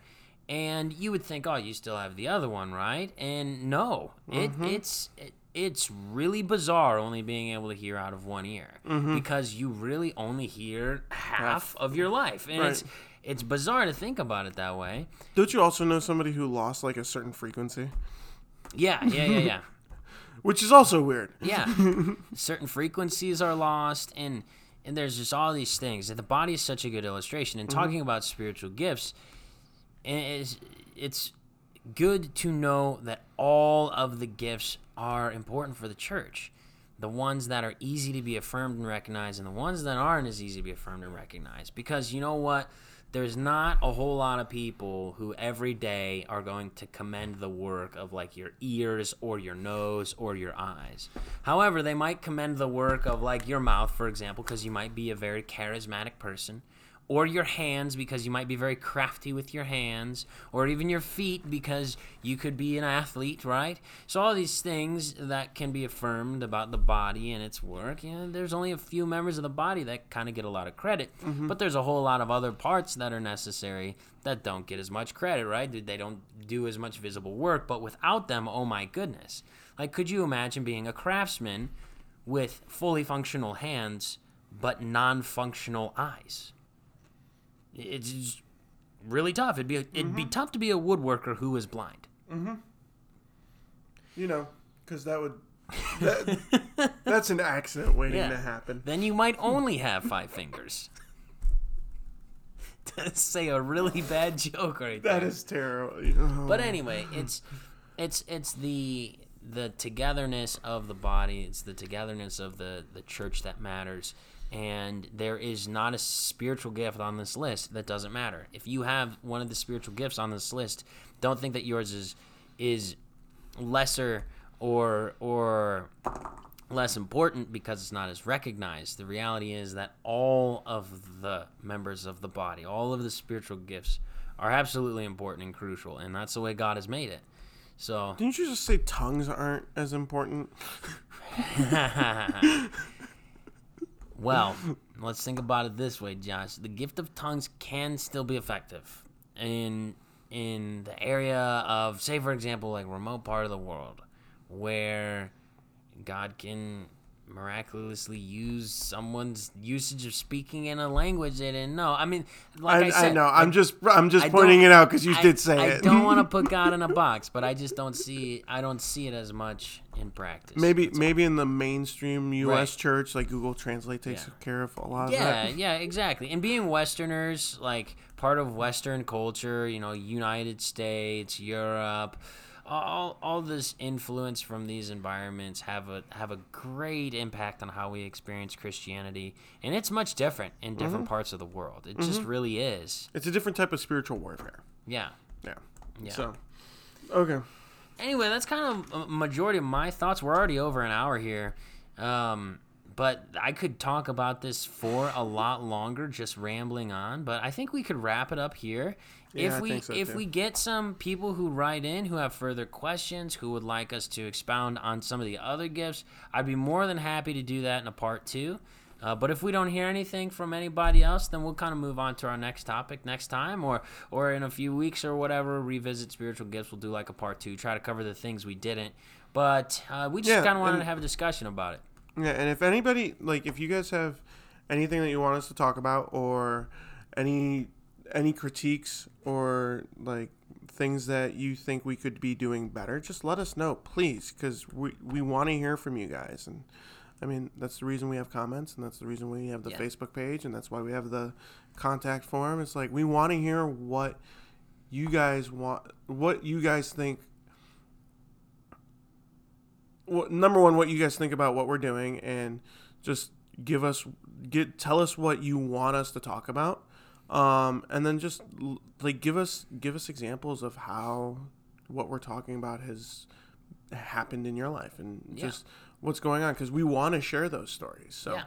and you would think, oh, you still have the other one, right? And no, it mm-hmm. it's it, it's really bizarre only being able to hear out of one ear mm-hmm. because you really only hear half of your life, and Right. it's bizarre to think about it that way. Don't you also know somebody who lost like a certain frequency? Yeah, yeah, yeah, yeah. (laughs) Which is also weird. Yeah. (laughs) Certain frequencies are lost and and there's just all these things. And the body is such a good illustration. And mm-hmm. talking about spiritual gifts is it's good to know that all of the gifts are important for the church. The ones that are easy to be affirmed and recognized and the ones that aren't as easy to be affirmed and recognized. Because you know what? There's not a whole lot of people who every day are going to commend the work of like your ears or your nose or your eyes. However, they might commend the work of like your mouth, for example, because you might be a very charismatic person or your hands because you might be very crafty with your hands, or even your feet because you could be an athlete, right? So all these things that can be affirmed about the body and its work, you know, there's only a few members of the body that kind of get a lot of credit, mm-hmm. but there's a whole lot of other parts that are necessary that don't get as much credit, right? They don't do as much visible work, but without them, oh my goodness. Like could you imagine being a craftsman with fully functional hands but non-functional eyes? It's really tough. It'd be it'd be mm-hmm. tough to be a woodworker who is blind. Mm-hmm. You know, because that would. That, (laughs) that's an accident waiting Yeah. to happen. Then you might only have five fingers. (laughs) to say a really bad joke right there. That is terrible. Oh. But anyway, it's it's it's the the togetherness of the body. It's the togetherness of the the church that matters. And there is not a spiritual gift on this list that doesn't matter. If you have one of the spiritual gifts on this list, don't think that yours is is lesser or or less important because it's not as recognized. The reality is that all of the members of the body, all of the spiritual gifts are absolutely important and crucial, and that's the way God has made it. So, Didn't you just say tongues aren't as important? (laughs) (laughs) (laughs) well, let's think about it this way, Josh. The gift of tongues can still be effective in in the area of say for example like remote part of the world where God can miraculously use someone's usage of speaking in a language they didn't know. I mean, like I, I, said, I know. I'm just I'm just I pointing it out because you I- did say I it. don't want to (laughs) put God in a box, but I just don't see I don't see it as much in practice. maybe That's all. maybe in the mainstream U.S. Right. church, like Google Translate takes Yeah. care of a lot of that. Yeah, that. yeah, exactly. And being Westerners, like part of Western culture, you know, United States, Europe, all all this influence from these environments have a have a great impact on how we experience Christianity, and it's much different in different Mm-hmm. parts of the world. It just really is. It's a different type of spiritual warfare. Yeah. Yeah. Yeah. So, okay. anyway, that's kind of a majority of my thoughts. We're already over an hour here. Um, but I could talk about this for a lot longer, just rambling on. But I think we could wrap it up here. Yeah, if we so, if too. we get some people who write in who have further questions, who would like us to expound on some of the other gifts, I'd be more than happy to do that in a part two. Uh, but if we don't hear anything from anybody else, then we'll kind of move on to our next topic next time, or or in a few weeks or whatever. Revisit spiritual gifts. We'll do like a part two, try to cover the things we didn't. But uh, we just Yeah, kind of wanted and- to have a discussion about it. Yeah, and if anybody like if you guys have anything that you want us to talk about or any any critiques or like things that you think we could be doing better, just let us know, please, because we we want to hear from you guys. And I mean, that's the reason we have comments, and that's the reason we have the Yeah. Facebook page, and that's why we have the contact form. It's like we want to hear what you guys want, what you guys think what, number one, what you guys think about what we're doing, and just give us get tell us what you want us to talk about, um, and then just like give us give us examples of how what we're talking about has happened in your life and Yeah. just what's going on because we want to share those stories. So Yeah.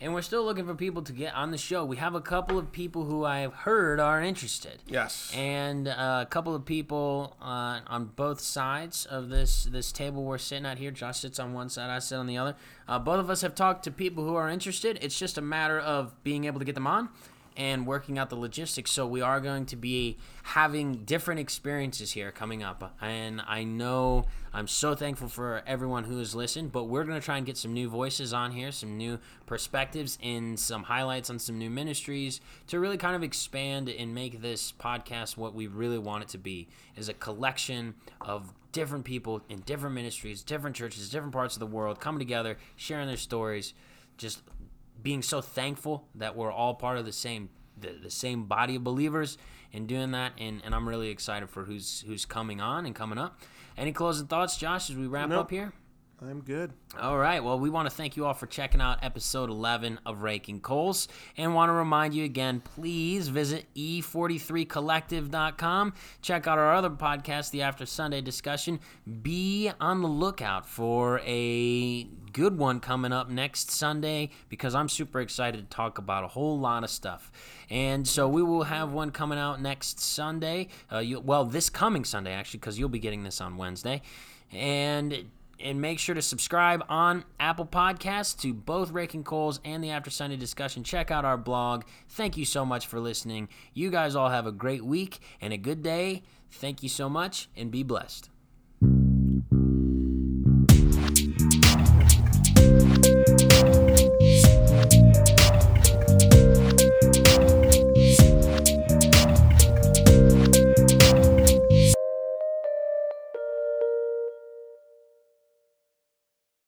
And we're still looking for people to get on the show. We have a couple of people who I've heard are interested. Yes. And uh, a couple of people uh, on both sides of this this table we're sitting at here. Josh sits on one side, I sit on the other. Uh, both of us have talked to people who are interested. It's just a matter of being able to get them on and working out the logistics. So we are going to be having different experiences here coming up. And I know I'm so thankful for everyone who has listened, but we're going to try and get some new voices on here, some new perspectives, and some highlights on some new ministries to really kind of expand and make this podcast what we really want it to be is a collection of different people in different ministries, different churches, different parts of the world coming together, sharing their stories, just being so thankful that we're all part of the same the, the same body of believers and doing that and, and I'm really excited for who's who's coming on and coming up. Any closing thoughts, Josh, as we wrap Nope. up here? I'm good. All right. Well, we want to thank you all for checking out episode 11 of Raking Coals and want to remind you again, please visit e e43collective.com. Check out our other podcast, the After Sunday Discussion. Be on the lookout for a good one coming up next Sunday because I'm super excited to talk about a whole lot of stuff. And so we will have one coming out next Sunday. Uh, you, well, this coming Sunday, actually, because you'll be getting this on Wednesday. And and make sure to subscribe on Apple Podcasts to both Raking Coals and the After Sunday discussion. Check out our blog. Thank you so much for listening. You guys all have a great week and a good day. Thank you so much and be blessed.